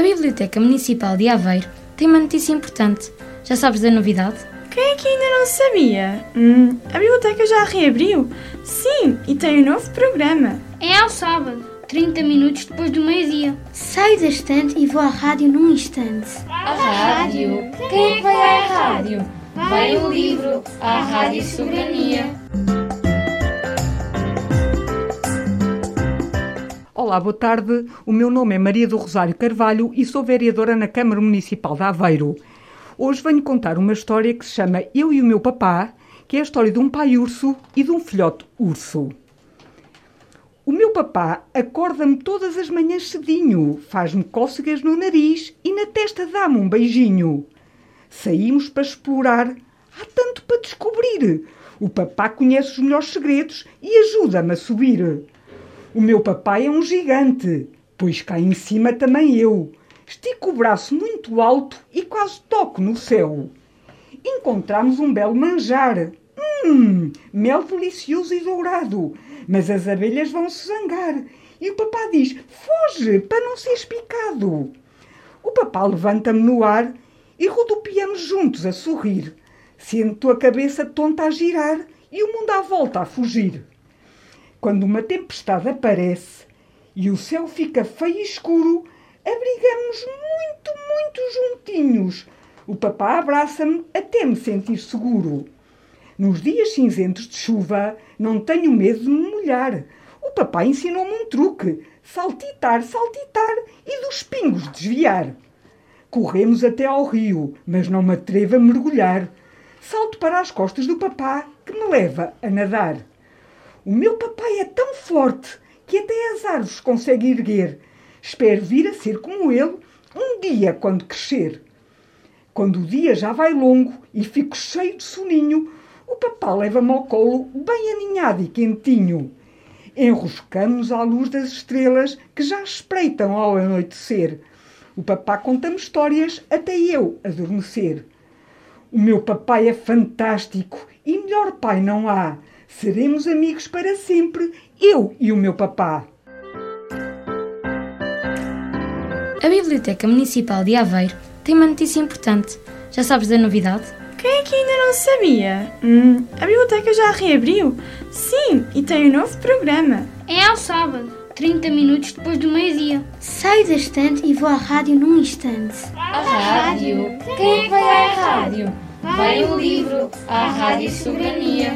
A Biblioteca Municipal de Aveiro tem uma notícia importante. Já sabes da novidade? Quem é que ainda não sabia? Hum, a biblioteca já reabriu? Sim, e tem um novo programa. É ao sábado, 30 minutos depois do meio-dia. Saio da estante e vou à rádio num instante. A rádio? Quem é que vai à rádio? Vai o livro, à Rádio Soberania. Olá, boa tarde. O meu nome é Maria do Rosário Carvalho e sou vereadora na Câmara Municipal de Aveiro. Hoje venho contar uma história que se chama Eu e o meu papá, que é a história de um pai urso e de um filhote urso. O meu papá acorda-me todas as manhãs cedinho, faz-me cócegas no nariz e na testa dá-me um beijinho. Saímos para explorar, há tanto para descobrir. O papá conhece os melhores segredos e ajuda-me a subir. O meu papai é um gigante, pois cá em cima também eu. Estico o braço muito alto e quase toco no céu. Encontramos um belo manjar. Hum, mel delicioso e dourado. Mas as abelhas vão se zangar. E o papá diz: Foge, para não seres picado. O papá levanta-me no ar e rodopiamos juntos a sorrir. Sinto a cabeça tonta a girar e o mundo à volta a fugir. Quando uma tempestade aparece e o céu fica feio e escuro, abrigamos muito, muito juntinhos. O papá abraça-me até me sentir seguro. Nos dias cinzentos de chuva, não tenho medo de me molhar. O papá ensinou-me um truque: saltitar, saltitar e dos pingos desviar. Corremos até ao rio, mas não me atrevo a mergulhar. Salto para as costas do papá, que me leva a nadar. O meu papai é tão forte que até as árvores consegue erguer. Espero vir a ser como ele um dia quando crescer. Quando o dia já vai longo e fico cheio de soninho, o papá leva-me ao colo bem aninhado e quentinho. Enroscamos à luz das estrelas que já espreitam ao anoitecer. O papá conta-me histórias até eu adormecer. O meu papai é fantástico e melhor pai não há. Seremos amigos para sempre, eu e o meu papá. A Biblioteca Municipal de Aveiro tem uma notícia importante. Já sabes da novidade? Quem é que ainda não sabia? Hum, a biblioteca já reabriu? Sim, e tem um novo programa. É ao sábado, 30 minutos depois do meio-dia. Saio da estante e vou à rádio num instante. A rádio? Quem é que vai à rádio? Vai o livro, à Rádio Soberania.